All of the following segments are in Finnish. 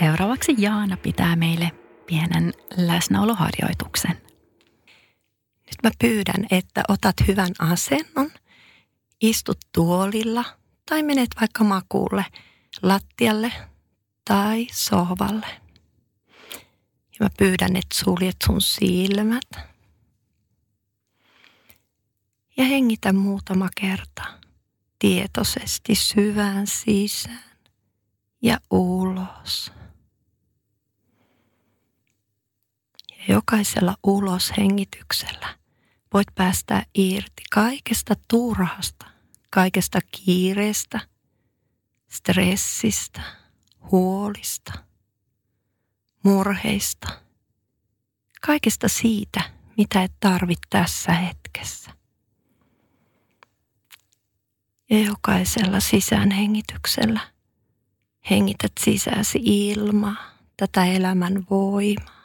Seuraavaksi Jaana pitää meille pienen läsnäoloharjoituksen. Nyt mä pyydän, että otat hyvän asennon, istut tuolilla tai menet vaikka makuulle, lattialle tai sohvalle. Ja mä pyydän, että suljet sun silmät. Ja hengitä muutama kerta tietoisesti syvään sisään ja ulos. Ja jokaisella uloshengityksellä voit päästää irti kaikesta turhasta, kaikesta kiireestä, stressistä, huolista, murheista, kaikesta siitä, mitä et tarvitse tässä hetkessä. Ja jokaisella sisäänhengityksellä hengität sisäsi ilmaa, tätä elämän voimaa.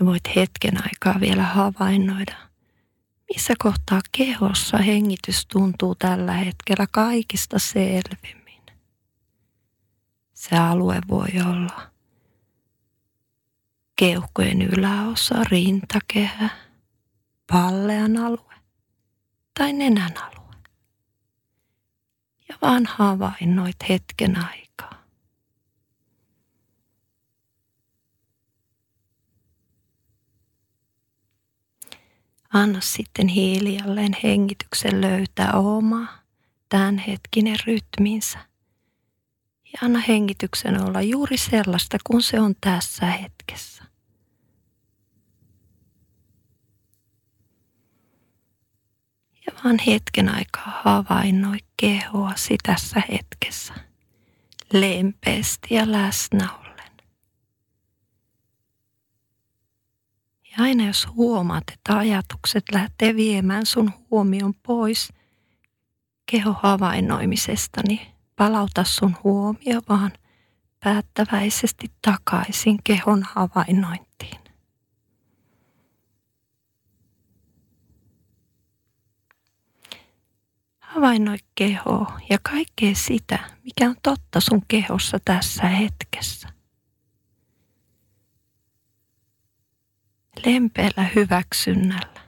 Ja voit hetken aikaa vielä havainnoida, missä kohtaa kehossa hengitys tuntuu tällä hetkellä kaikista selvimmin. Se alue voi olla keuhkojen yläosa, rintakehä, pallean alue tai nenän alue. Ja vaan havainnoit hetken aikaa. Anna sitten hiljalleen hengityksen löytää oma tämänhetkinen rytminsä. Ja anna hengityksen olla juuri sellaista, kun se on tässä hetkessä. Ja vaan hetken aikaa havainnoi kehoasi tässä hetkessä. Lempeästi ja läsnä Ja aina jos huomaat, että ajatukset lähtee viemään sun huomion pois kehohavainnoimisesta, niin palauta sun huomio vaan päättäväisesti takaisin kehon havainnointiin. Havainnoi kehoa ja kaikkea sitä, mikä on totta sun kehossa tässä hetkessä. Lempeällä hyväksynnällä.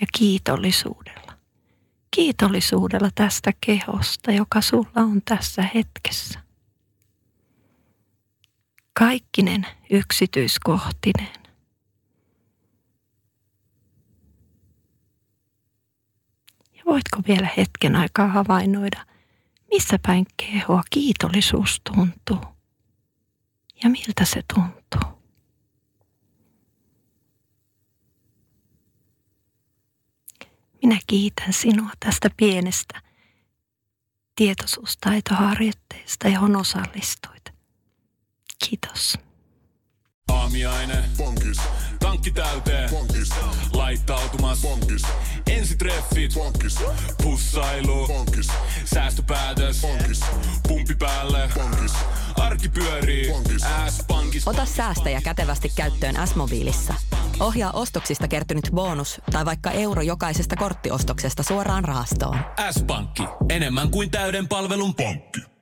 Ja kiitollisuudella. Kiitollisuudella tästä kehosta, joka sulla on tässä hetkessä. Kaikkinen yksityiskohtinen. Ja voitko vielä hetken aikaa havainnoida, missä päin kehoa kiitollisuus tuntuu? Ja miltä se tuntuu. Minä kiitän sinua tästä pienestä tietoisuustaitoharjoitteesta, johon osallistuit. Kiitos. Aamiaine. Bonkis. Tankki täyteen. Bonkis. Laittautumas. Bonkis. Ensitreffit. Bonkis. Pussailu. Bonkis. Säästöpäätös. Bonkis. Pumpi päälle. Bonkis. Arki pyörii. Bonkis. S-pankis. Ota säästäjä kätevästi käyttöön S-mobiilissa. Ohjaa ostoksista kertynyt bonus tai vaikka euro jokaisesta korttiostoksesta suoraan rahastoon. S-pankki. Enemmän kuin täyden palvelun pankki.